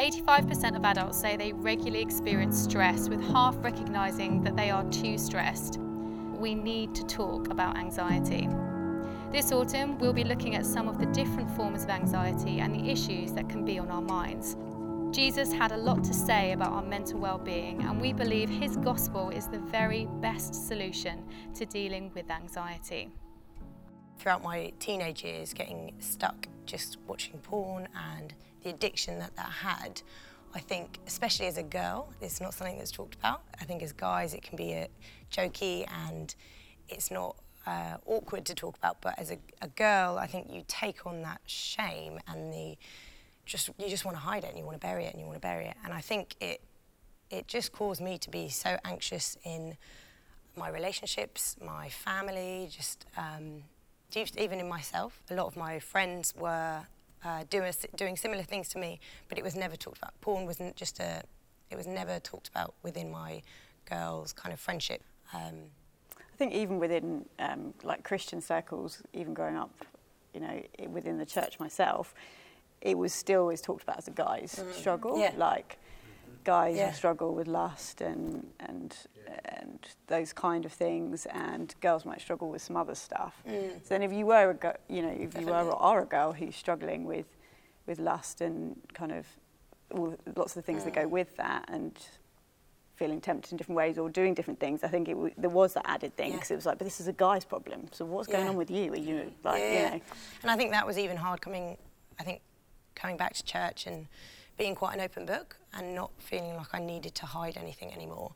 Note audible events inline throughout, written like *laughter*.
85% of adults say they regularly experience stress, with half recognising that they are too stressed. We need to talk about anxiety. This autumn, we'll be looking at some of the different forms of anxiety and the issues that can be on our minds. Jesus had a lot to say about our mental well-being, and we believe his gospel is the very best solution to dealing with anxiety. Throughout my teenage years, getting stuck just watching porn and the addiction that that had, I think, especially as a girl, it's not something that's talked about. I think as guys, it can be a jokey and it's not uh, awkward to talk about. But as a, a girl, I think you take on that shame and the just you just want to hide it and you want to bury it and you want to bury it. And I think it it just caused me to be so anxious in my relationships, my family, just um, even in myself. A lot of my friends were uh, doing, doing similar things to me, but it was never talked about. Porn wasn't just a, it was never talked about within my girls' kind of friendship. Um, I think even within um, like Christian circles, even growing up, you know, within the church myself, it was still always talked about as a guy's mm. struggle. Yeah. Like guys yeah. struggle with lust and and and those kind of things, and girls might struggle with some other stuff. Mm. So then, if you were a go- you know if Definitely. you were or are a girl who's struggling with with lust and kind of all, lots of the things mm. that go mm. with that, and feeling tempted in different ways or doing different things, I think it w- there was that added thing because yeah. it was like, but this is a guy's problem. So what's yeah. going on with you? Are you like, yeah. you know? And I think that was even hard coming. I think coming back to church and being quite an open book and not feeling like I needed to hide anything anymore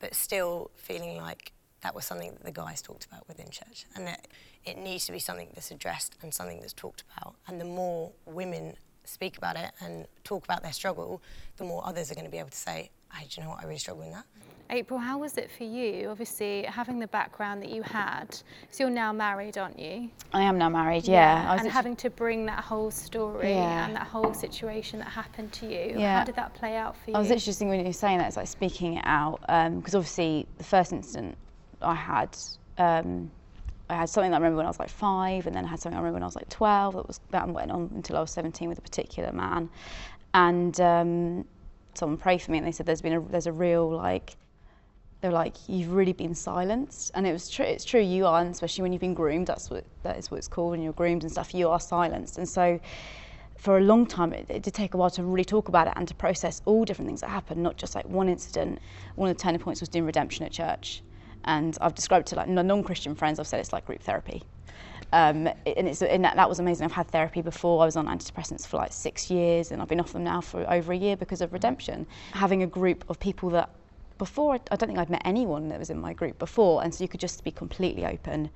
but still feeling like that was something that the guys talked about within church and that it needs to be something that's addressed and something that's talked about. And the more women speak about it and talk about their struggle, the more others are going to be able to say, hey, do you know what, I really struggle with that. April, how was it for you? Obviously, having the background that you had, so you're now married, aren't you? I am now married, yeah. yeah. and having to bring that whole story yeah. and that whole situation that happened to you, yeah. how did that play out for you? I was interesting when you were saying that, it's like speaking it out, because um, obviously the first incident I had, um, I had something that I remember when I was like five, and then I had something I remember when I was like 12. That was that went on until I was 17 with a particular man, and um, someone prayed for me, and they said there's been a there's a real like they were like, "You've really been silenced," and it was true. It's true. You are, especially when you've been groomed. That's what that is what it's called. When you're groomed and stuff, you are silenced. And so, for a long time, it, it, did take a while to really talk about it and to process all different things that happened, not just like one incident. One of the turning points was doing redemption at church, and I've described to like non-Christian friends. I've said it's like group therapy. Um, and, it's, and that was amazing. I've had therapy before. I was on antidepressants for like six years, and I've been off them now for over a year because of redemption. Having a group of people that before, I don't think I'd met anyone that was in my group before, and so you could just be completely open.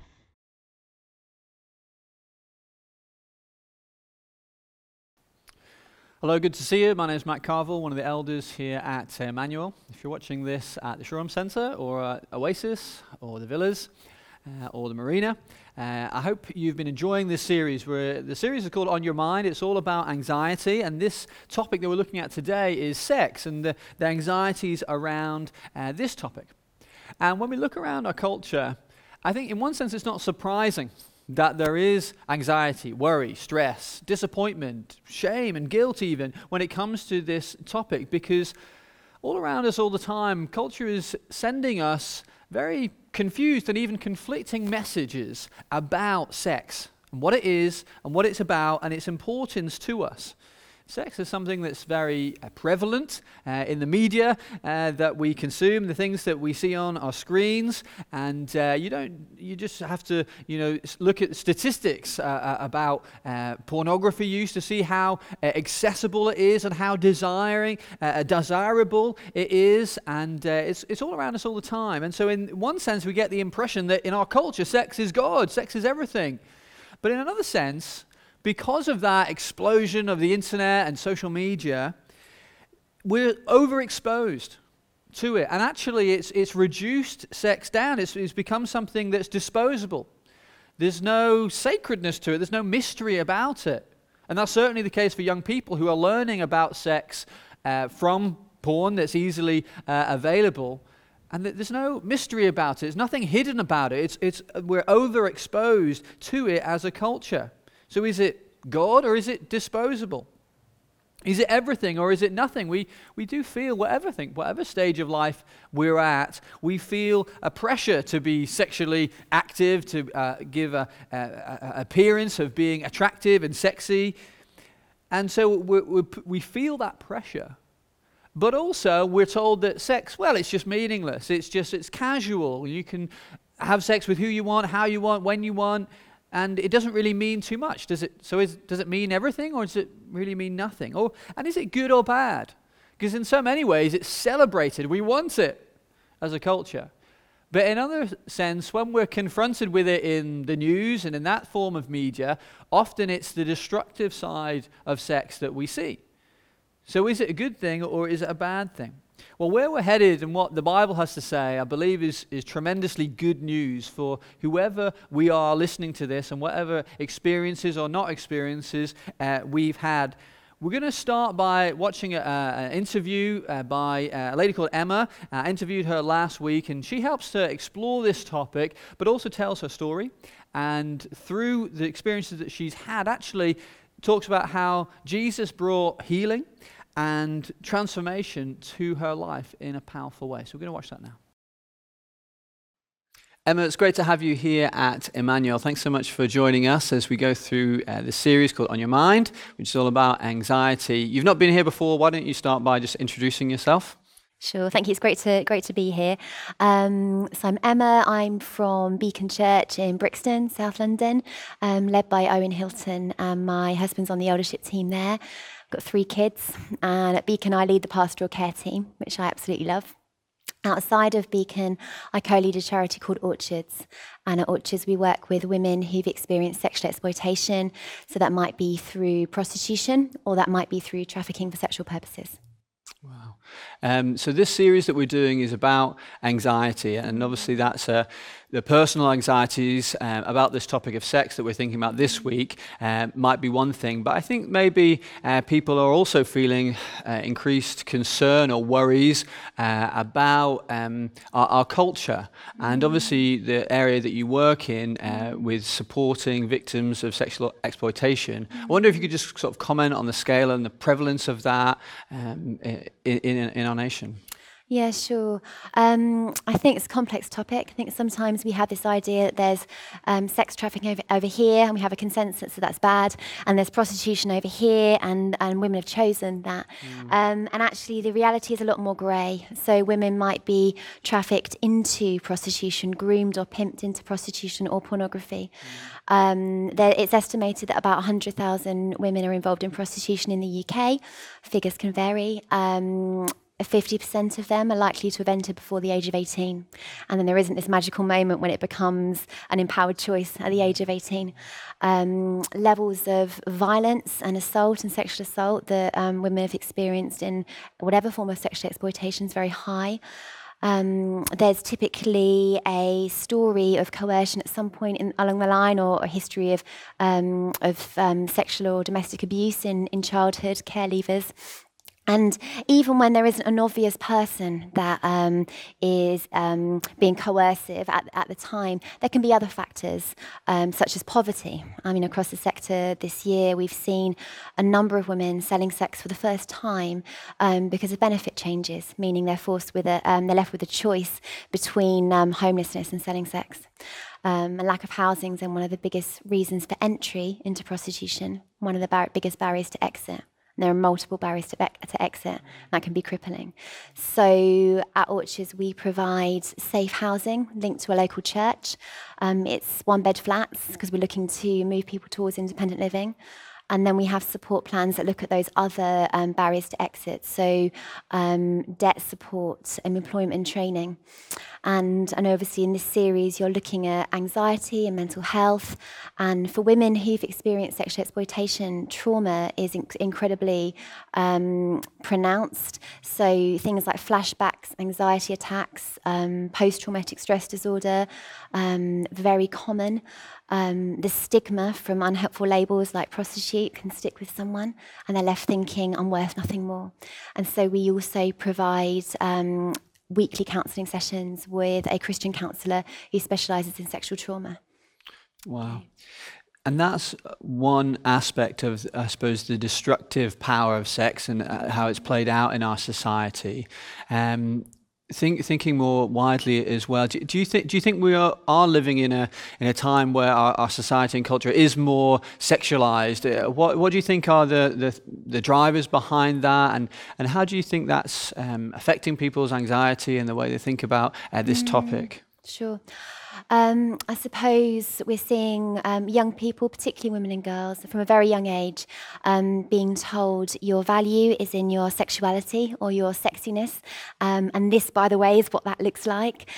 Hello, good to see you. My name is Matt Carville, one of the elders here at Emmanuel. If you're watching this at the Shoreham Centre or Oasis or the Villas uh, or the Marina, uh, I hope you've been enjoying this series. Where the series is called On Your Mind. It's all about anxiety, and this topic that we're looking at today is sex and the, the anxieties around uh, this topic. And when we look around our culture, I think in one sense it's not surprising that there is anxiety, worry, stress, disappointment, shame, and guilt even when it comes to this topic because all around us all the time, culture is sending us very confused and even conflicting messages about sex and what it is and what it's about and its importance to us. Sex is something that's very uh, prevalent uh, in the media uh, that we consume, the things that we see on our screens, and uh, you don't. You just have to, you know, look at statistics uh, uh, about pornography use to see how accessible it is and how desiring, desirable it is, and it's it's all around us all the time. And so, in one sense, we get the impression that in our culture, sex is God, sex is everything. But in another sense, because of that explosion of the internet and social media, we're overexposed to it. And actually, it's, it's reduced sex down, it's, it's become something that's disposable. There's no sacredness to it, there's no mystery about it. And that's certainly the case for young people who are learning about sex uh, from porn that's easily uh, available. And there's no mystery about it. There's nothing hidden about it. It's, it's, we're overexposed to it as a culture. So is it God or is it disposable? Is it everything or is it nothing? We, we do feel whatever thing, whatever stage of life we're at, we feel a pressure to be sexually active, to uh, give a, a, a, appearance of being attractive and sexy. And so we, we, we feel that pressure. But also, we're told that sex, well, it's just meaningless. It's just, it's casual. You can have sex with who you want, how you want, when you want and it doesn't really mean too much, does it? So is, does it mean everything, or does it really mean nothing? Or and is it good or bad? Because in so many ways, it's celebrated. We want it as a culture. But in other sense, when we're confronted with it in the news and in that form of media, often it's the destructive side of sex that we see. So is it a good thing or is it a bad thing? Well, where we're headed and what the Bible has to say, I believe, is, is tremendously good news for whoever we are listening to this and whatever experiences or not experiences uh, we've had. We're going to start by watching an interview uh, by uh, a lady called Emma. I interviewed her last week, and she helps to explore this topic, but also tells her story. And through the experiences that she's had, actually talks about how Jesus brought healing and transformation to her life in a powerful way. So we're going to watch that now. Emma, it's great to have you here at Emmanuel. Thanks so much for joining us as we go through uh, the series called On Your Mind, which is all about anxiety. You've not been here before. Why don't you start by just introducing yourself? Sure, thank you. It's great to great to be here. Um, so I'm Emma. I'm from Beacon Church in Brixton, South London, um, led by Owen Hilton, and my husband's on the eldership team there got three kids, and at Beacon, I lead the pastoral care team, which I absolutely love. Outside of Beacon, I co lead a charity called Orchards. And at Orchards, we work with women who've experienced sexual exploitation. So that might be through prostitution or that might be through trafficking for sexual purposes. Wow. Um, so, this series that we're doing is about anxiety, and obviously, that's a the personal anxieties uh, about this topic of sex that we're thinking about this week uh, might be one thing, but I think maybe uh, people are also feeling uh, increased concern or worries uh, about um, our, our, culture and obviously the area that you work in uh, with supporting victims of sexual exploitation. I wonder if you could just sort of comment on the scale and the prevalence of that um, in, in, in our nation. Yeah, sure. Um, I think it's a complex topic. I think sometimes we have this idea that there's um, sex trafficking over, over here, and we have a consensus that that's bad, and there's prostitution over here, and, and women have chosen that. Mm. Um, and actually, the reality is a lot more grey. So women might be trafficked into prostitution, groomed or pimped into prostitution or pornography. Mm. Um, there, it's estimated that about 100,000 women are involved in prostitution in the UK. Figures can vary. Um, 50% of them are likely to have entered before the age of 18. And then there isn't this magical moment when it becomes an empowered choice at the age of 18. Um, levels of violence and assault and sexual assault that um, women have experienced in whatever form of sexual exploitation is very high. Um, there's typically a story of coercion at some point in, along the line, or a history of um, of um, sexual or domestic abuse in in childhood. Care leavers and even when there isn't an obvious person that um, is um, being coercive at, at the time, there can be other factors, um, such as poverty. I mean, across the sector this year, we've seen a number of women selling sex for the first time um, because of benefit changes, meaning they're forced with a, um, they're left with a choice between um, homelessness and selling sex. Um, lack of housing is one of the biggest reasons for entry into prostitution, one of the bar- biggest barriers to exit. There are multiple barriers to, to exit. That can be crippling. So at Orchards, we provide safe housing linked to a local church. Um, it's one bed flats because we're looking to move people towards independent living. And then we have support plans that look at those other um, barriers to exit, so um, debt support employment and training. And, and obviously, in this series, you're looking at anxiety and mental health. And for women who've experienced sexual exploitation, trauma is inc- incredibly um, pronounced. So things like flashbacks, anxiety attacks, um, post traumatic stress disorder, um, very common. Um, the stigma from unhelpful labels like prostitute can stick with someone, and they're left thinking, I'm worth nothing more. And so we also provide um, weekly counselling sessions with a Christian counsellor who specialises in sexual trauma. Wow. And that's one aspect of, I suppose, the destructive power of sex and uh, how it's played out in our society. Um, think, thinking more widely as well, do, do, you think do you think we are, are living in a in a time where our, our society and culture is more sexualized? Uh, what what do you think are the, the, the drivers behind that, and and how do you think that's um, affecting people's anxiety and the way they think about uh, this mm, topic? Sure. Um, I suppose we're seeing um, young people, particularly women and girls, from a very young age, um, being told your value is in your sexuality or your sexiness. Um, and this, by the way, is what that looks like.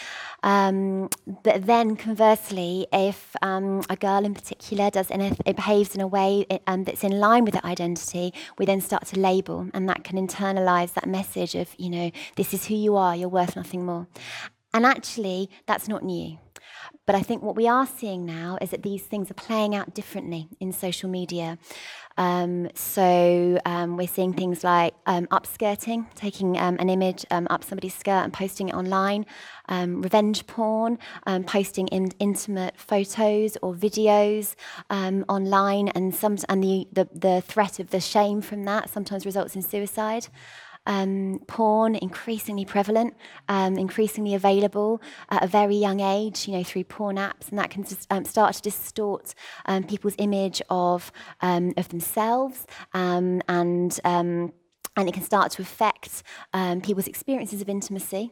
Um, but then, conversely, if um, a girl in particular does anything, it behaves in a way that's in line with that identity, we then start to label, and that can internalize that message of, you know, this is who you are, you're worth nothing more. And actually, that's not new. But I think what we are seeing now is that these things are playing out differently in social media. Um, so um, we're seeing things like um, upskirting, taking um, an image um, up somebody's skirt and posting it online, um, revenge porn, posting in intimate photos or videos online, and some and the, the the threat of the shame from that sometimes results in suicide um, porn increasingly prevalent, um, increasingly available at a very young age, you know, through porn apps, and that can just, um, start to distort um, people's image of um, of themselves um, and and it can start to affect people's experiences of intimacy.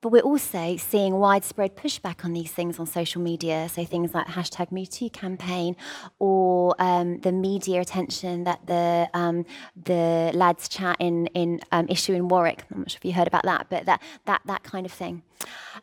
But we're also seeing widespread pushback on these things on social media. So things like hashtag MeToo campaign or um, the media attention that the um, the lads chat in in um, issue in Warwick. I'm not sure if you heard about that, but that that that kind of thing.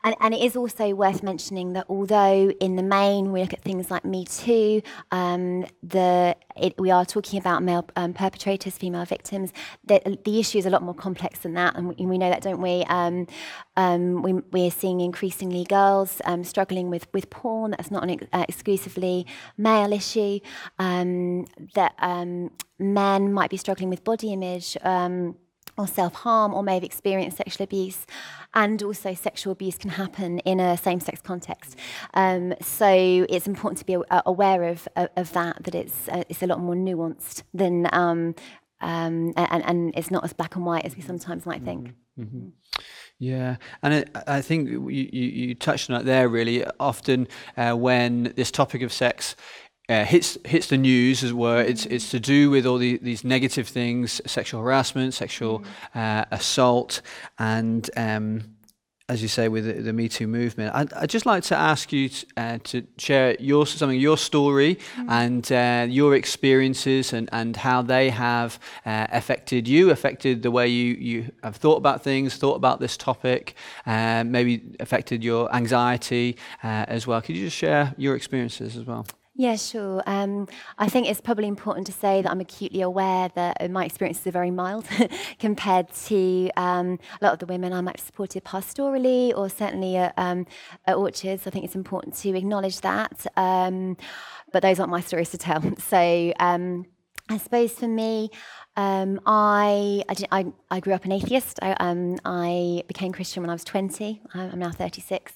And, and it is also worth mentioning that although in the main we look at things like Me Too, um, the it, we are talking about male um, perpetrators, female victims. The, the issue is a lot more complex than that, and we, we know that, don't we? Um, um, we we're seeing increasingly girls um, struggling with, with porn. That's not an uh, exclusively male issue. Um, that men might be struggling with body image. Um, or self harm, or may have experienced sexual abuse. And also, sexual abuse can happen in a same sex context. Um, so, it's important to be aware of, of, that, that it's, uh, it's a lot more nuanced than, um, um, and, and it's not as black and white as we sometimes might think. Mm-hmm. mm-hmm. Yeah, and I think you, you, you, touched on it there really. Often, uh, when this topic of sex uh, hits hits the news, as it were. It's it's to do with all the, these negative things: sexual harassment, sexual uh, assault, and um, as you say, with the, the Me Too movement. I'd, I'd, just like to ask you to, uh, to share your something, your story, mm. and uh, your experiences, and, and how they have uh, affected you, affected the way you, you have thought about things, thought about this topic, uh, maybe affected your anxiety as well. Could you just share your experiences as well? Yeah, sure. Um, I think it's probably important to say that I'm acutely aware that uh, my experiences are very mild *laughs* compared to um, a lot of the women I might have supported pastorally or certainly at, um, at Orchards. I think it's important to acknowledge that. Um, but those aren't my stories to tell. *laughs* So um, I suppose for me, um, I, I, I, I, grew up an atheist. I, um, I became Christian when I was 20. I'm now 36.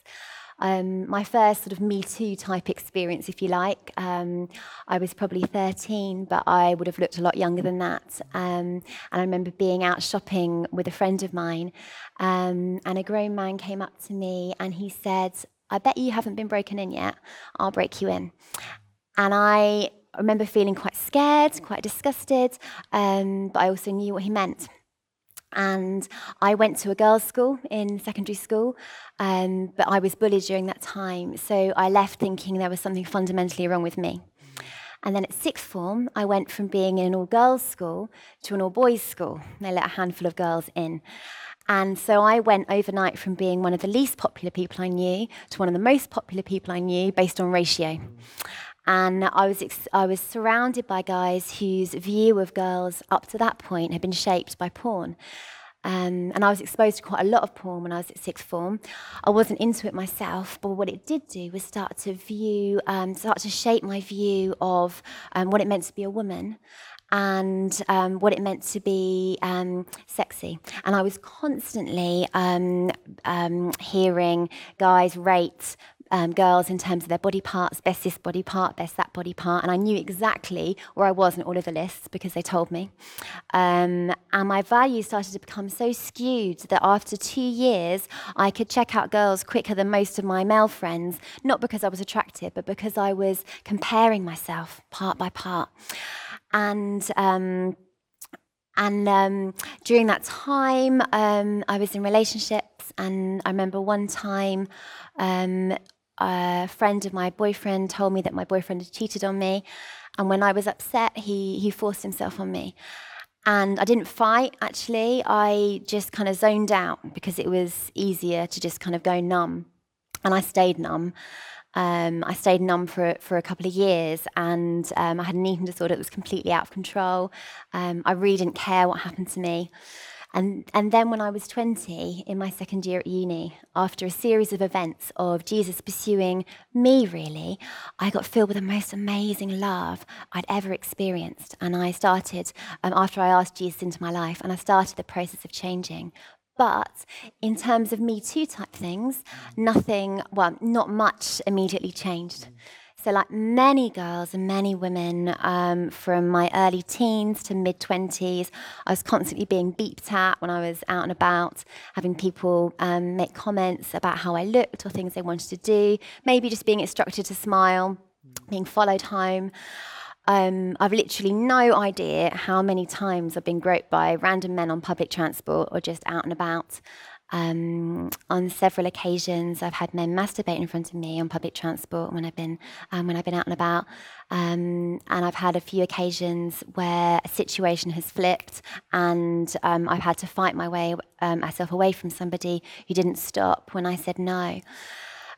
Um, my first sort of Me Too type experience, if you like, um, I was probably 13, but I would have looked a lot younger than that. Um, and I remember being out shopping with a friend of mine, um, and a grown man came up to me and he said, I bet you haven't been broken in yet. I'll break you in. And I remember feeling quite scared, quite disgusted, um, but I also knew what he meant. And I went to a girls' school in secondary school, um, but I was bullied during that time. So I left thinking there was something fundamentally wrong with me. And then at sixth form, I went from being in an all girls school to an all boys school. They let a handful of girls in. And so I went overnight from being one of the least popular people I knew to one of the most popular people I knew based on ratio. And I was, ex- I was surrounded by guys whose view of girls up to that point had been shaped by porn. Um, and I was exposed to quite a lot of porn when I was at sixth form. I wasn't into it myself, but what it did do was start to view, um, start to shape my view of um, what it meant to be a woman and um, what it meant to be um, sexy. And I was constantly um, um hearing guys rate um, girls in terms of their body parts, best this body part, best that body part, and I knew exactly where I was in all of the lists because they told me. Um, and my values started to become so skewed that after two years, I could check out girls quicker than most of my male friends, not because I was attractive, but because I was comparing myself part by part. And um, and um, during that time, um, I was in relationships, and I remember one time um, a friend of my boyfriend told me that my boyfriend had cheated on me. And when I was upset, he, he forced himself on me. And I didn't fight, actually. I just kind of zoned out because it was easier to just kind of go numb. And I stayed numb. Um, I stayed numb for, for a couple of years and um, I had an eating disorder that was completely out of control. Um, I really didn't care what happened to me. And, and then when I was 20, in my second year at uni, after a series of events of Jesus pursuing me, really, I got filled with the most amazing love I'd ever experienced. And I started, um, after I asked Jesus into my life, and I started the process of changing. But in terms of Me Too type things, nothing, well, not much immediately changed. So, like many girls and many women um, from my early teens to mid 20s, I was constantly being beeped at when I was out and about, having people um, make comments about how I looked or things they wanted to do, maybe just being instructed to smile, being followed home. Um, I've literally no idea how many times I've been groped by random men on public transport or just out and about. Um, on several occasions, I've had men masturbate in front of me on public transport when I've been um, when I've been out and about, um, and I've had a few occasions where a situation has flipped, and um, I've had to fight my way um, myself away from somebody who didn't stop when I said no.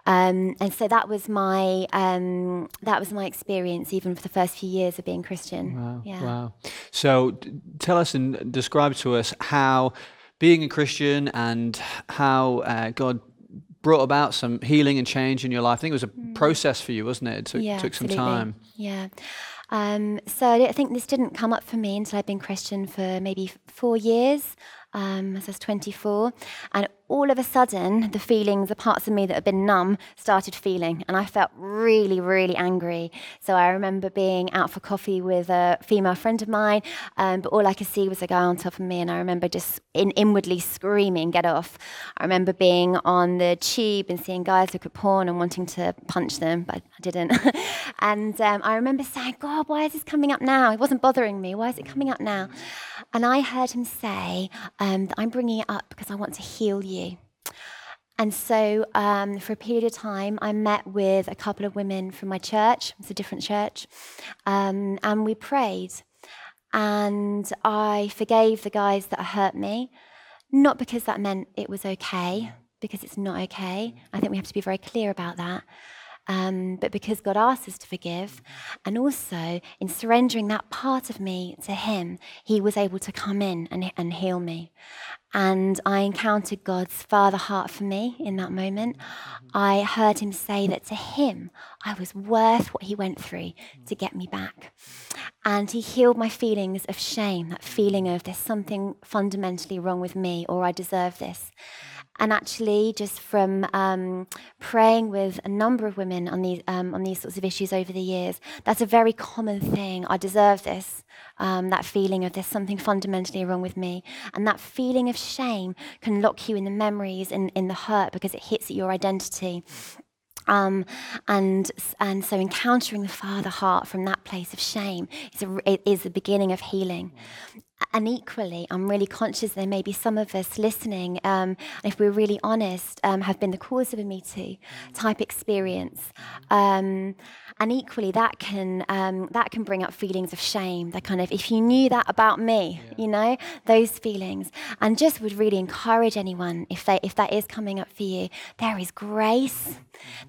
Um, and so that was my um, that was my experience, even for the first few years of being Christian. Wow! Yeah. Wow! So, d- tell us and describe to us how being a Christian and how uh, God brought about some healing and change in your life. I think it was a mm. process for you, wasn't it? It took, yeah, took some time. Yeah. Um, so I think this didn't come up for me until I'd been Christian for maybe four years, um, as I was 24. And all of a sudden, the feelings, the parts of me that had been numb, started feeling. And I felt really, really angry. So I remember being out for coffee with a female friend of mine, um, but all I could see was a guy on top of me. And I remember just in, inwardly screaming, get off. I remember being on the tube and seeing guys look at porn and wanting to punch them, but I didn't. *laughs* and um, I remember saying, God, why is this coming up now? It wasn't bothering me. Why is it coming up now? And I heard him say um, I'm bringing it up because I want to heal you. And so, um, for a period of time, I met with a couple of women from my church. It's a different church. Um, and we prayed. And I forgave the guys that hurt me, not because that meant it was okay, because it's not okay. I think we have to be very clear about that. Um, but because God asked us to forgive, and also in surrendering that part of me to Him, He was able to come in and, and heal me. And I encountered God's father heart for me in that moment. I heard him say that to him, I was worth what he went through to get me back. And he healed my feelings of shame, that feeling of there's something fundamentally wrong with me or I deserve this. And actually, just from um, praying with a number of women on these um, on these sorts of issues over the years, that's a very common thing. I deserve this. Um, that feeling of there's something fundamentally wrong with me, and that feeling of shame can lock you in the memories and in the hurt because it hits at your identity. Um, and and so encountering the Father heart from that place of shame is a, is the beginning of healing and equally, I'm really conscious there may be some of us listening, um, and if we're really honest, um, have been the cause of a Me Too type experience. Um, and equally, that can um, that can bring up feelings of shame. That kind of, if you knew that about me, yeah. you know, those feelings, and just would really encourage anyone if they if that is coming up for you, there is grace.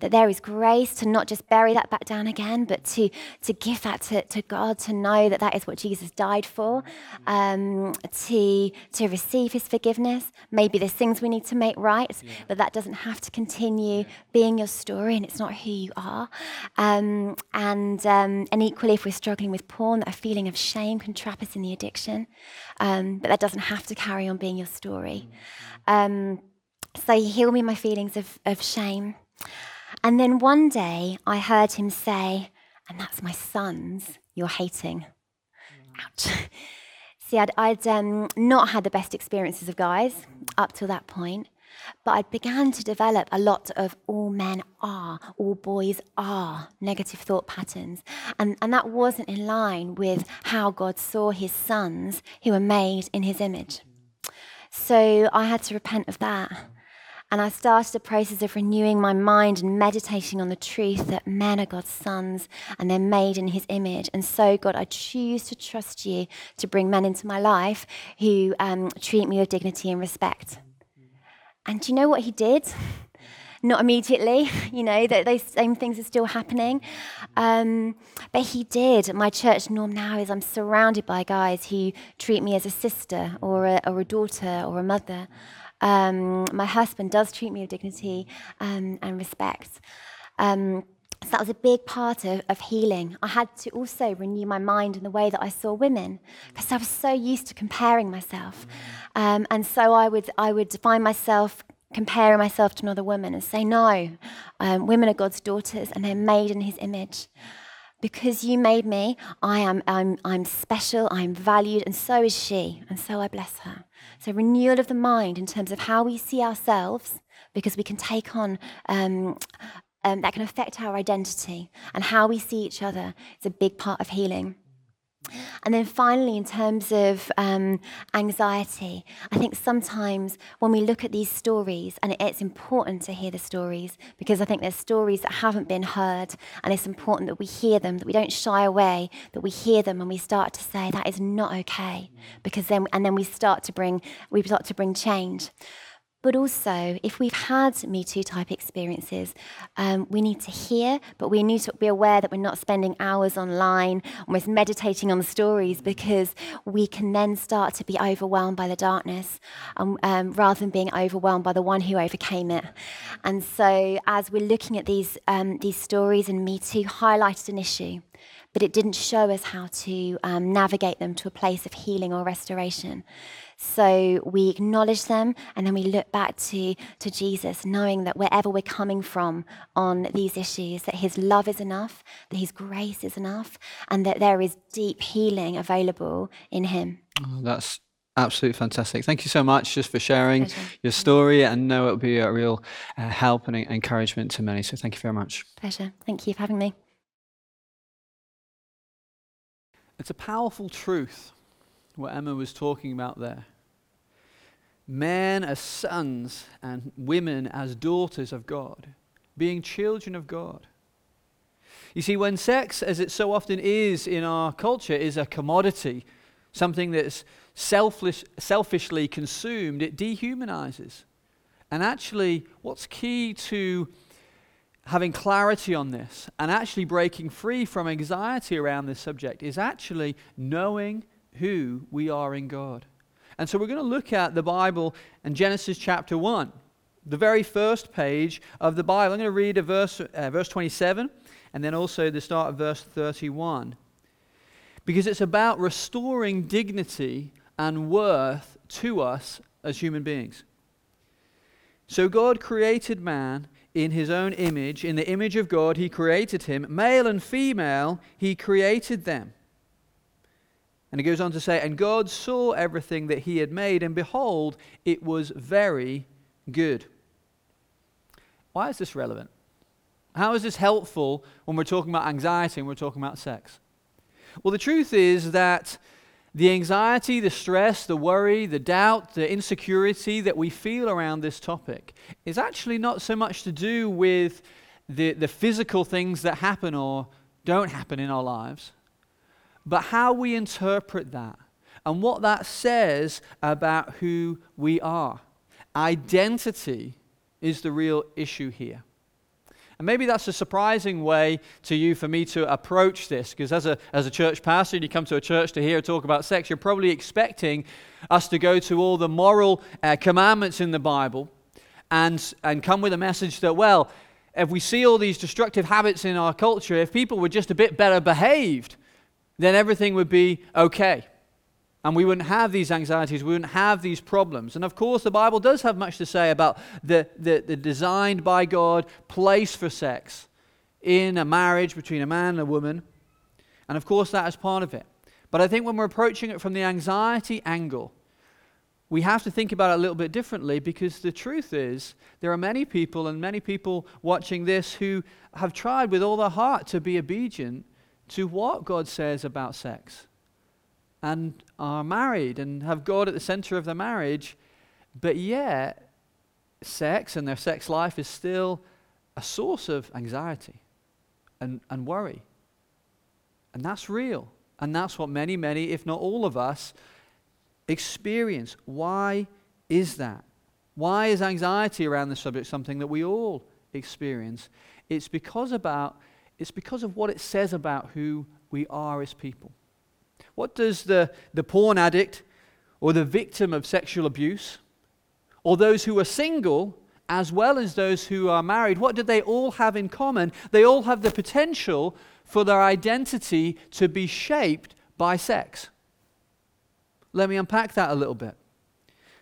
That there is grace to not just bury that back down again, but to to give that to, to God to know that that is what Jesus died for. Um, to to receive His forgiveness. Maybe there's things we need to make right, but that doesn't have to continue being your story, and it's not who you are. Um, and um, and equally, if we're struggling with porn, that feeling of shame can trap us in the addiction, um, but that doesn't have to carry on being your story. Mm-hmm. Um, so He healed me my feelings of of shame. And then one day I heard him say, and that's my sons you're hating. Ouch. *laughs* See, I'd, I'd um, not had the best experiences of guys up till that point, but I began to develop a lot of all men are, all boys are negative thought patterns. And, and that wasn't in line with how God saw his sons who were made in his image. So I had to repent of that. And I started a process of renewing my mind and meditating on the truth that men are God's sons and they're made in his image. And so, God, I choose to trust you to bring men into my life who um, treat me with dignity and respect. And do you know what he did? Not immediately, *laughs* you know, that those same things are still happening. Um, but he did. My church norm now is I'm surrounded by guys who treat me as a sister or a, or a daughter or a mother. Um, my husband does treat me with dignity um, and respect. Um, so that was a big part of, of healing. I had to also renew my mind in the way that I saw women because I was so used to comparing myself. Um, and so I would, I would define myself comparing myself to another woman and say, no, um, women are God's daughters and they're made in his image. Because you made me, I am I'm, I'm special, I'm valued, and so is she, and so I bless her. So, renewal of the mind in terms of how we see ourselves, because we can take on um, um, that can affect our identity and how we see each other. It's a big part of healing. And then finally, in terms of um, anxiety, I think sometimes when we look at these stories, and it's important to hear the stories because I think there's stories that haven't been heard, and it's important that we hear them, that we don't shy away, that we hear them, and we start to say that is not okay, because then and then we start to bring we start to bring change. But also, if we've had Me Too type experiences, um, we need to hear, but we need to be aware that we're not spending hours online, almost meditating on the stories, because we can then start to be overwhelmed by the darkness um, um, rather than being overwhelmed by the one who overcame it. And so, as we're looking at these, um, these stories, and Me Too highlighted an issue but it didn't show us how to um, navigate them to a place of healing or restoration. So we acknowledge them and then we look back to, to Jesus, knowing that wherever we're coming from on these issues, that his love is enough, that his grace is enough, and that there is deep healing available in him. Oh, that's absolutely fantastic. Thank you so much just for sharing Pleasure. your story and know it'll be a real uh, help and encouragement to many. So thank you very much. Pleasure. Thank you for having me. It's a powerful truth what Emma was talking about there men as sons and women as daughters of God, being children of God. You see, when sex, as it so often is in our culture, is a commodity, something that's selfish, selfishly consumed, it dehumanizes. And actually, what's key to having clarity on this and actually breaking free from anxiety around this subject is actually knowing who we are in God. And so we're going to look at the Bible in Genesis chapter 1, the very first page of the Bible. I'm going to read a verse, uh, verse 27 and then also the start of verse 31. Because it's about restoring dignity and worth to us as human beings. So God created man in his own image. In the image of God, he created him. Male and female, he created them. And he goes on to say, And God saw everything that he had made, and behold, it was very good. Why is this relevant? How is this helpful when we're talking about anxiety and we're talking about sex? Well, the truth is that the anxiety, the stress, the worry, the doubt, the insecurity that we feel around this topic is actually not so much to do with the, the physical things that happen or don't happen in our lives but how we interpret that and what that says about who we are. Identity is the real issue here. And maybe that's a surprising way to you for me to approach this, because as a, as a church pastor, and you come to a church to hear talk about sex, you're probably expecting us to go to all the moral uh, commandments in the Bible and, and come with a message that, well, if we see all these destructive habits in our culture, if people were just a bit better behaved, then everything would be okay. And we wouldn't have these anxieties, we wouldn't have these problems. And of course, the Bible does have much to say about the, the, the designed by God place for sex in a marriage between a man and a woman. And of course, that is part of it. But I think when we're approaching it from the anxiety angle, we have to think about it a little bit differently because the truth is there are many people and many people watching this who have tried with all their heart to be obedient to what God says about sex and are married and have God at the center of their marriage, but yet sex and their sex life is still a source of anxiety and, and worry. And that's real. And that's what many, many, if not all of us, experience. Why is that? Why is anxiety around the subject something that we all experience? It's because about it's because of what it says about who we are as people. What does the, the porn addict or the victim of sexual abuse or those who are single as well as those who are married, what do they all have in common? They all have the potential for their identity to be shaped by sex. Let me unpack that a little bit.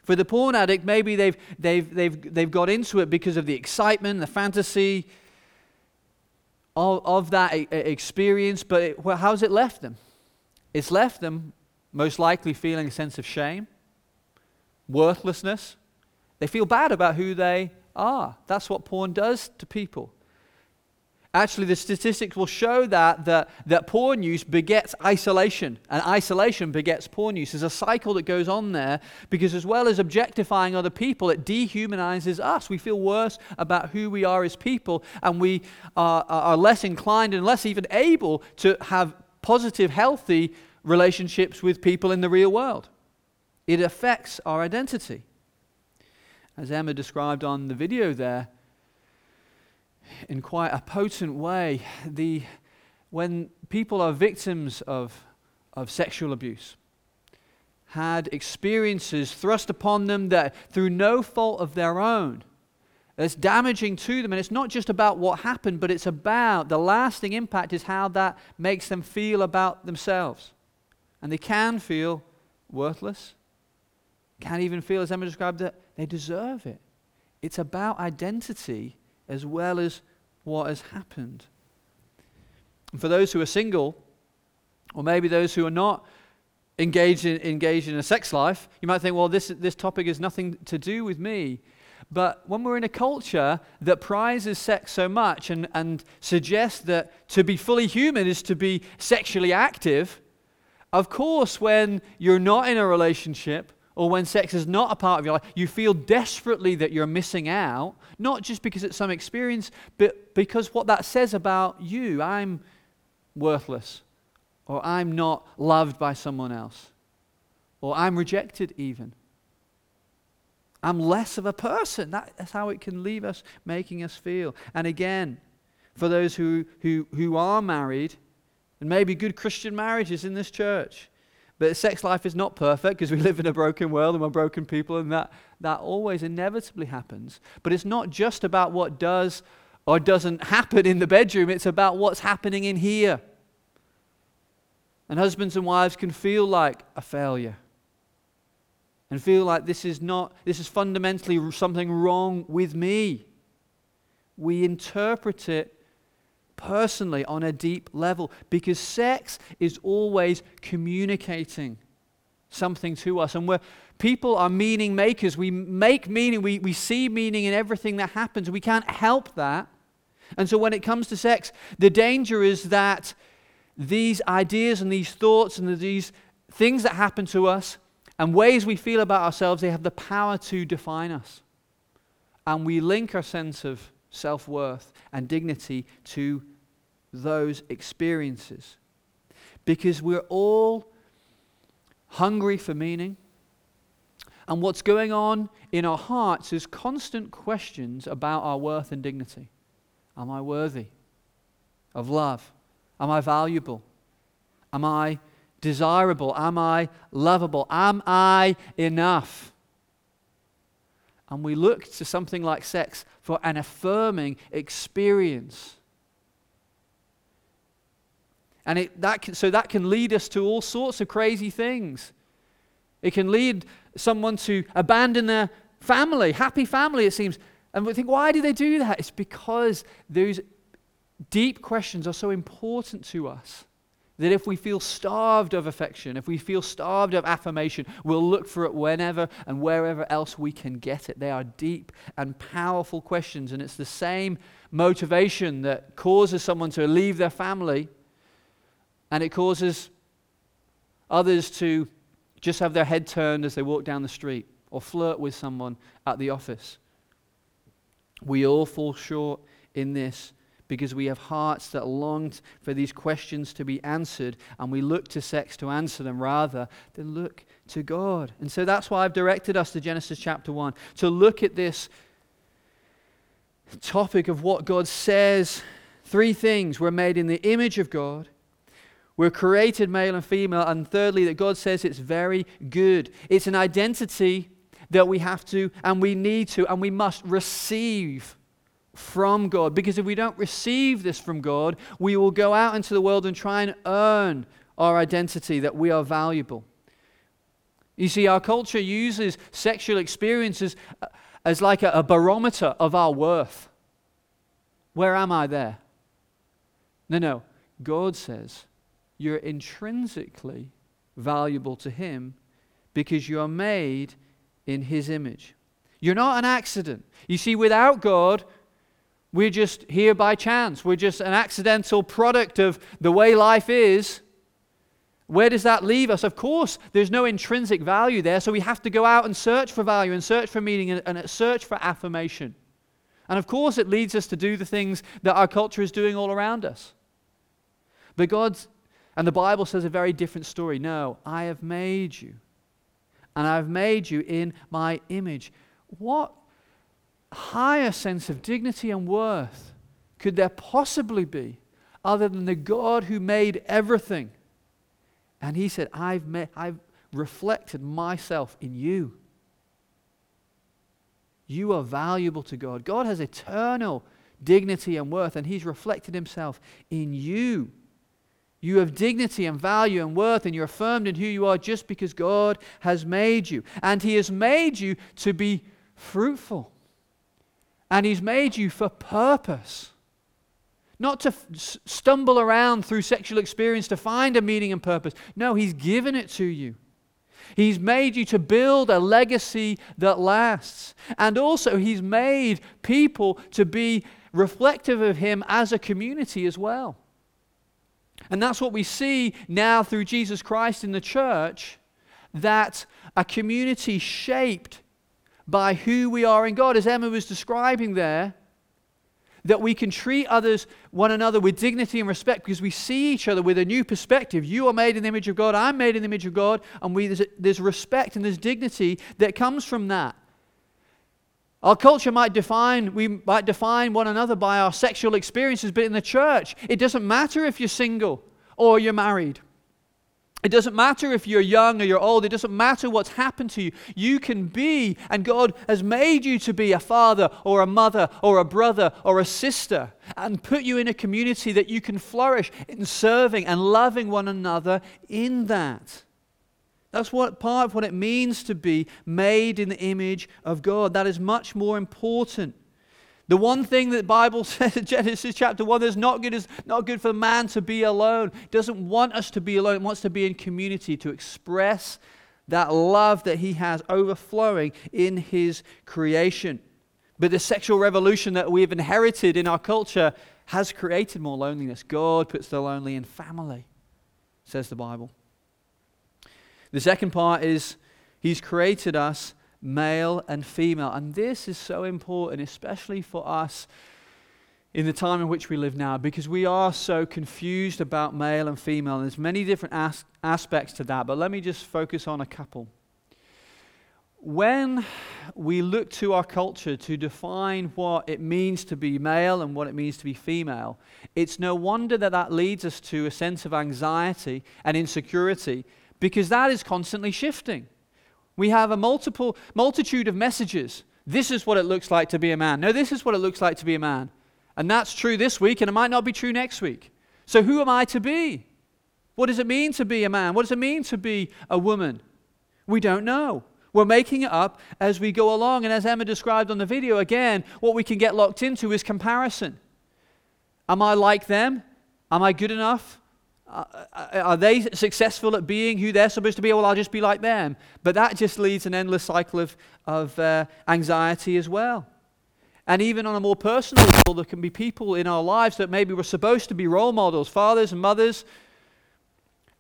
For the porn addict, maybe they've, they've, they've, they've got into it because of the excitement, the fantasy of, of that experience, but it, well, how's it left them? It's left them most likely feeling a sense of shame, worthlessness. They feel bad about who they are. That's what porn does to people. Actually, the statistics will show that, that, that porn use begets isolation, and isolation begets porn use. There's a cycle that goes on there because, as well as objectifying other people, it dehumanizes us. We feel worse about who we are as people, and we are, are less inclined and less even able to have positive, healthy relationships with people in the real world. It affects our identity. As Emma described on the video there, in quite a potent way, the, when people are victims of, of sexual abuse, had experiences thrust upon them that through no fault of their own, it's damaging to them. And it's not just about what happened, but it's about the lasting impact is how that makes them feel about themselves. And they can feel worthless, can even feel, as Emma described, that they deserve it. It's about identity as well as what has happened. And for those who are single, or maybe those who are not engaged in, engaged in a sex life, you might think, well, this, this topic has nothing to do with me. But when we're in a culture that prizes sex so much and, and suggests that to be fully human is to be sexually active, of course, when you're not in a relationship or when sex is not a part of your life, you feel desperately that you're missing out, not just because it's some experience, but because what that says about you. I'm worthless, or I'm not loved by someone else, or I'm rejected even. I'm less of a person. That's how it can leave us, making us feel. And again, for those who, who, who are married, and maybe good Christian marriages in this church, but sex life is not perfect because we live in a broken world and we're broken people, and that, that always inevitably happens. But it's not just about what does or doesn't happen in the bedroom, it's about what's happening in here. And husbands and wives can feel like a failure and feel like this is not, this is fundamentally something wrong with me. We interpret it personally on a deep level because sex is always communicating something to us. And we're, people are meaning makers. We make meaning, we, we see meaning in everything that happens. We can't help that. And so when it comes to sex, the danger is that these ideas and these thoughts and these things that happen to us and ways we feel about ourselves, they have the power to define us. And we link our sense of self worth and dignity to those experiences. Because we're all hungry for meaning. And what's going on in our hearts is constant questions about our worth and dignity. Am I worthy of love? Am I valuable? Am I desirable? Am I lovable? Am I enough? And we look to something like sex for an affirming experience. And it, that can, so that can lead us to all sorts of crazy things. It can lead someone to abandon their family, happy family, it seems. And we think, why do they do that? It's because those deep questions are so important to us that if we feel starved of affection, if we feel starved of affirmation, we'll look for it whenever and wherever else we can get it. They are deep and powerful questions, and it's the same motivation that causes someone to leave their family and it causes others to just have their head turned as they walk down the street or flirt with someone at the office. We all fall short in this because we have hearts that long for these questions to be answered and we look to sex to answer them rather than look to God. And so that's why I've directed us to Genesis chapter 1 to look at this topic of what God says. Three things we're made in the image of God. We're created male and female. And thirdly, that God says it's very good. It's an identity that we have to and we need to and we must receive from God. Because if we don't receive this from God, we will go out into the world and try and earn our identity that we are valuable. You see, our culture uses sexual experiences uh, as like a, a barometer of our worth. Where am I there? No, no. God says you're intrinsically valuable to Him because you are made in His image. You're not an accident. You see, without God, we're just here by chance. We're just an accidental product of the way life is. Where does that leave us? Of course, there's no intrinsic value there, so we have to go out and search for value and search for meaning and, and search for affirmation. And of course, it leads us to do the things that our culture is doing all around us. But God's, and the Bible says a very different story. No, I have made you, and I've made you in my image. What higher sense of dignity and worth could there possibly be other than the God who made everything? And he said, I've, I've reflected myself in you. You are valuable to God. God has eternal dignity and worth, and he's reflected himself in you. You have dignity and value and worth, and you're affirmed in who you are just because God has made you. And He has made you to be fruitful. And He's made you for purpose. Not to f- stumble around through sexual experience to find a meaning and purpose. No, He's given it to you. He's made you to build a legacy that lasts. And also, He's made people to be reflective of Him as a community as well. And that's what we see now through Jesus Christ in the church that a community shaped by who we are in God, as Emma was describing there, that we can treat others, one another, with dignity and respect because we see each other with a new perspective. You are made in the image of God, I'm made in the image of God, and we, there's, there's respect and there's dignity that comes from that. Our culture might define, we might define one another by our sexual experiences, but in the church, it doesn't matter if you're single or you're married. It doesn't matter if you're young or you're old. It doesn't matter what's happened to you. You can be, and God has made you to be a father or a mother or a brother or a sister and put you in a community that you can flourish in serving and loving one another in that. That's what part of what it means to be made in the image of God. That is much more important. The one thing that the Bible *laughs* says in Genesis chapter 1 is not good is not good for man to be alone. It doesn't want us to be alone. It wants to be in community to express that love that he has overflowing in his creation. But the sexual revolution that we've inherited in our culture has created more loneliness. God puts the lonely in family, says the Bible. The second part is He's created us male and female. And this is so important, especially for us in the time in which we live now, because we are so confused about male and female. And there's many different as- aspects to that, but let me just focus on a couple. When we look to our culture to define what it means to be male and what it means to be female, it's no wonder that that leads us to a sense of anxiety and insecurity because that is constantly shifting. We have a multiple multitude of messages. This is what it looks like to be a man. No, this is what it looks like to be a man. And that's true this week, and it might not be true next week. So, who am I to be? What does it mean to be a man? What does it mean to be a woman? We don't know. We're making it up as we go along. And as Emma described on the video, again, what we can get locked into is comparison. Am I like them? Am I good enough? Uh, uh, are they successful at being who they're supposed to be? Well, I'll just be like them. But that just leads an endless cycle of, of uh, anxiety as well. And even on a more personal level, there can be people in our lives that maybe we're supposed to be role models, fathers and mothers,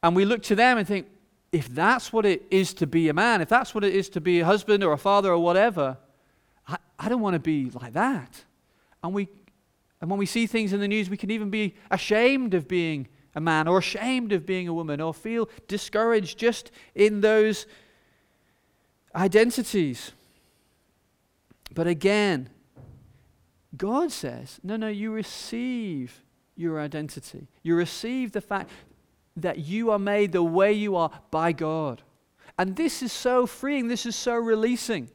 and we look to them and think, if that's what it is to be a man, if that's what it is to be a husband or a father or whatever, I, I don't want to be like that. And, we, and when we see things in the news, we can even be ashamed of being a man or ashamed of being a woman or feel discouraged just in those identities. But again, God says, no, no, you receive your identity. You receive the fact that you are made the way you are by God. And this is so freeing, this is so releasing.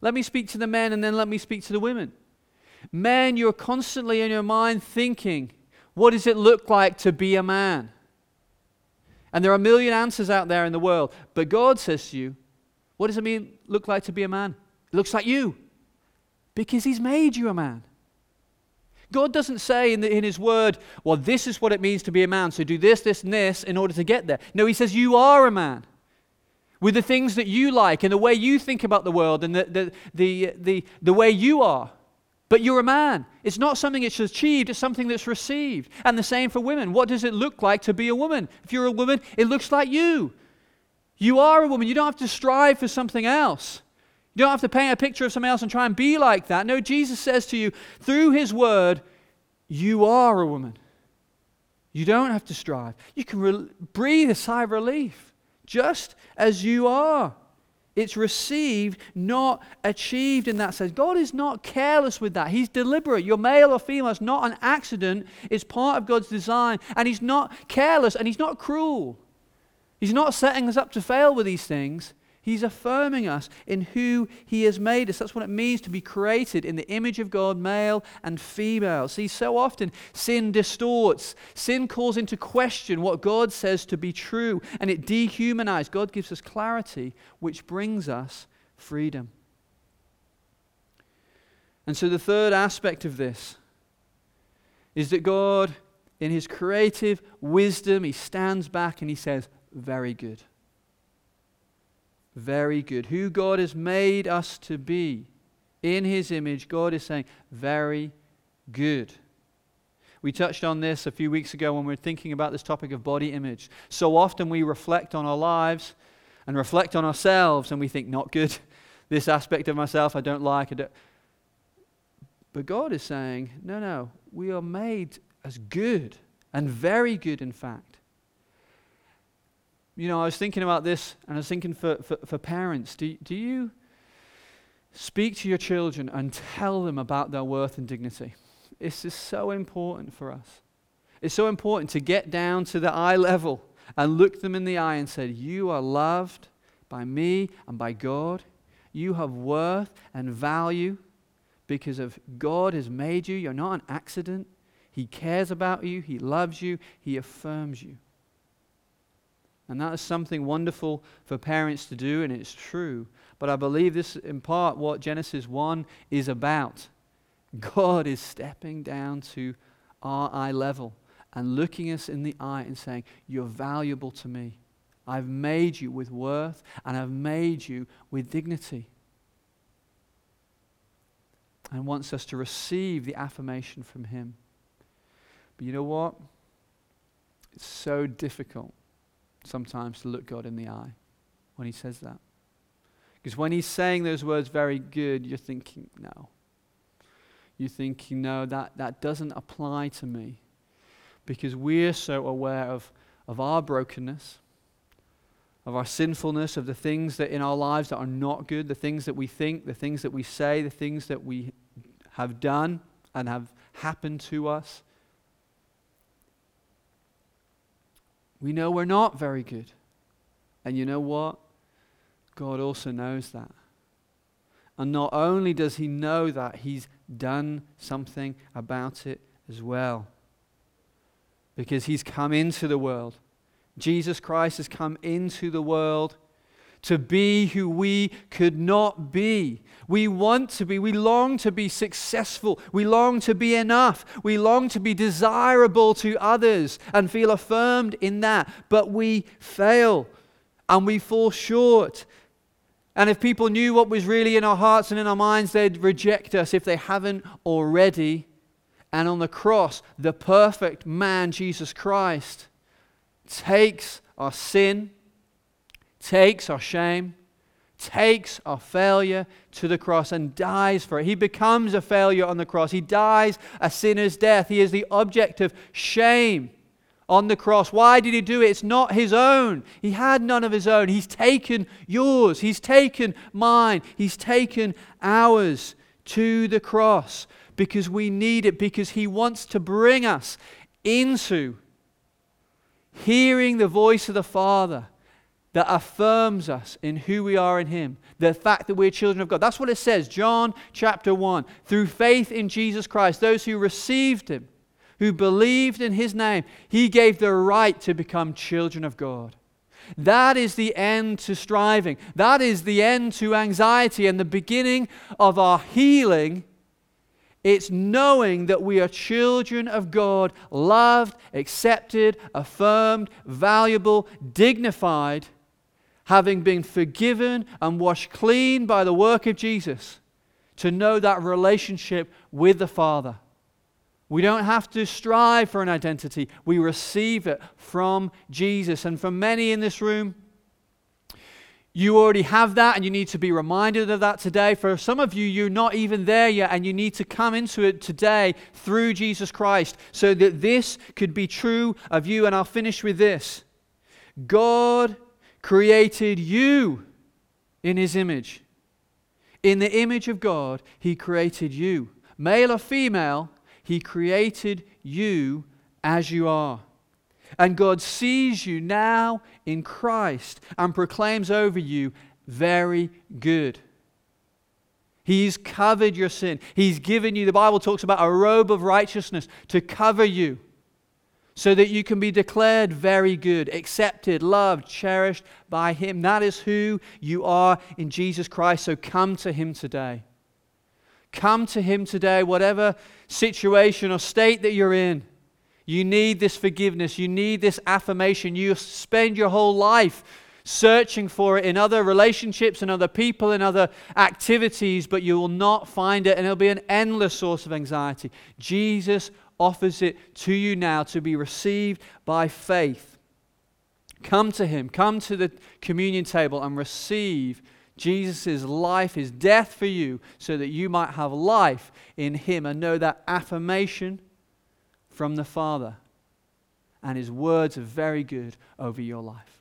Let me speak to the men and then let me speak to the women. Men, you're constantly in your mind thinking, what does it look like to be a man? And there are a million answers out there in the world. But God says to you, what does it mean look like to be a man? It looks like you. Because He's made you a man. God doesn't say in, the, in, His Word, well, this is what it means to be a man, so do this, this, and this in order to get there. No, He says, you are a man. With the things that you like and the way you think about the world and the, the, the, the, the way you are. But you're a man. It's not something that's achieved, it's something that's received. And the same for women. What does it look like to be a woman? If you're a woman, it looks like you. You are a woman. You don't have to strive for something else. You don't have to paint a picture of something else and try and be like that. No, Jesus says to you, through his word, you are a woman. You don't have to strive. You can re- breathe a sigh of relief just as you are. It's received, not achieved in that sense. God is not careless with that. He's deliberate. You're male or female. It's not an accident. It's part of God's design. And He's not careless and He's not cruel. He's not setting us up to fail with these things. He's affirming us in who He has made us. That's what it means to be created in the image of God, male and female. See, so often sin distorts, sin calls into question what God says to be true, and it dehumanizes. God gives us clarity, which brings us freedom. And so, the third aspect of this is that God, in His creative wisdom, He stands back and He says, Very good very good. Who God has made us to be in His image, God is saying, very good. We touched on this a few weeks ago when we were thinking about this topic of body image. So often we reflect on our lives and reflect on ourselves and we think, not good. *laughs* This aspect of myself I don't like. I don't. But God is saying, no, no, we are made as good and very good, in fact you know, I was thinking about this and I was thinking for, for, for parents. Do, do you speak to your children and tell them about their worth and dignity? This is so important for us. It's so important to get down to the eye level and look them in the eye and say, You are loved by me and by God. You have worth and value because of God has made you. You're not an accident. He cares about you, He loves you, He affirms you. And that is something wonderful for parents to do, and it's true. But I believe this, in part, what Genesis 1 is about. God is stepping down to our eye level and looking us in the eye and saying, You're valuable to me. I've made you with worth, and I've made you with dignity. And wants us to receive the affirmation from Him. But you know what? It's so difficult sometimes to look God in the eye when he says that. Because when he's saying those words very good, you're thinking, no. You're thinking, no, that, that doesn't apply to me. Because we're so aware of, of our brokenness, of our sinfulness, of the things that in our lives that are not good, the things that we think, the things that we say, the things that we have done and have happened to us. We know we're not very good. And you know what? God also knows that. And not only does He know that, He's done something about it as well. Because He's come into the world. Jesus Christ has come into the world to be who we could not be. We want to be, we long to be successful, we long to be enough, we long to be desirable to others and feel affirmed in that, but we fail and we fall short. And if people knew what was really in our hearts and in our minds, they'd reject us if they haven't already. And on the cross, the perfect man, Jesus Christ, takes our sin takes our shame, takes our failure to the cross and dies for it. He becomes a failure on the cross. He dies a sinner's death. He is the object of shame on the cross. Why did he do it? It's not his own. He had none of his own. He's taken yours. He's taken mine. He's taken ours to the cross because we need it, because he wants to bring us into hearing the voice of the Father that affirms us in who we are in Him, the fact that we're children of God. That's what it says, John chapter 1. Through faith in Jesus Christ, those who received Him, who believed in His name, He gave the right to become children of God. That is the end to striving. That is the end to anxiety and the beginning of our healing. It's knowing that we are children of God, loved, accepted, affirmed, valuable, dignified having been forgiven and washed clean by the work of Jesus, to know that relationship with the Father. We don't have to strive for an identity, we receive it from Jesus. And for many in this room, you already have that and you need to be reminded of that today. For some of you, you're not even there yet and you need to come into it today through Jesus Christ so that this could be true of you. And I'll finish with this God created you in his image. In the image of God, he created you. Male or female, he created you as you are. And God sees you now in Christ and proclaims over you, very good. He's covered your sin. He's given you, the Bible talks about a robe of righteousness to cover you so that you can be declared very good, accepted, loved, cherished by Him. That is who you are in Jesus Christ. So come to Him today. Come to Him today, whatever situation or state that you're in. You need this forgiveness. You need this affirmation. You spend your whole life searching for it in other relationships and other people and other activities, but you will not find it, and it'll be an endless source of anxiety. Jesus offers it to you now to be received by faith. Come to Him, come to the communion table and receive Jesus' life, His death for you, so that you might have life in Him and know that affirmation from the Father. And His words are very good over your life.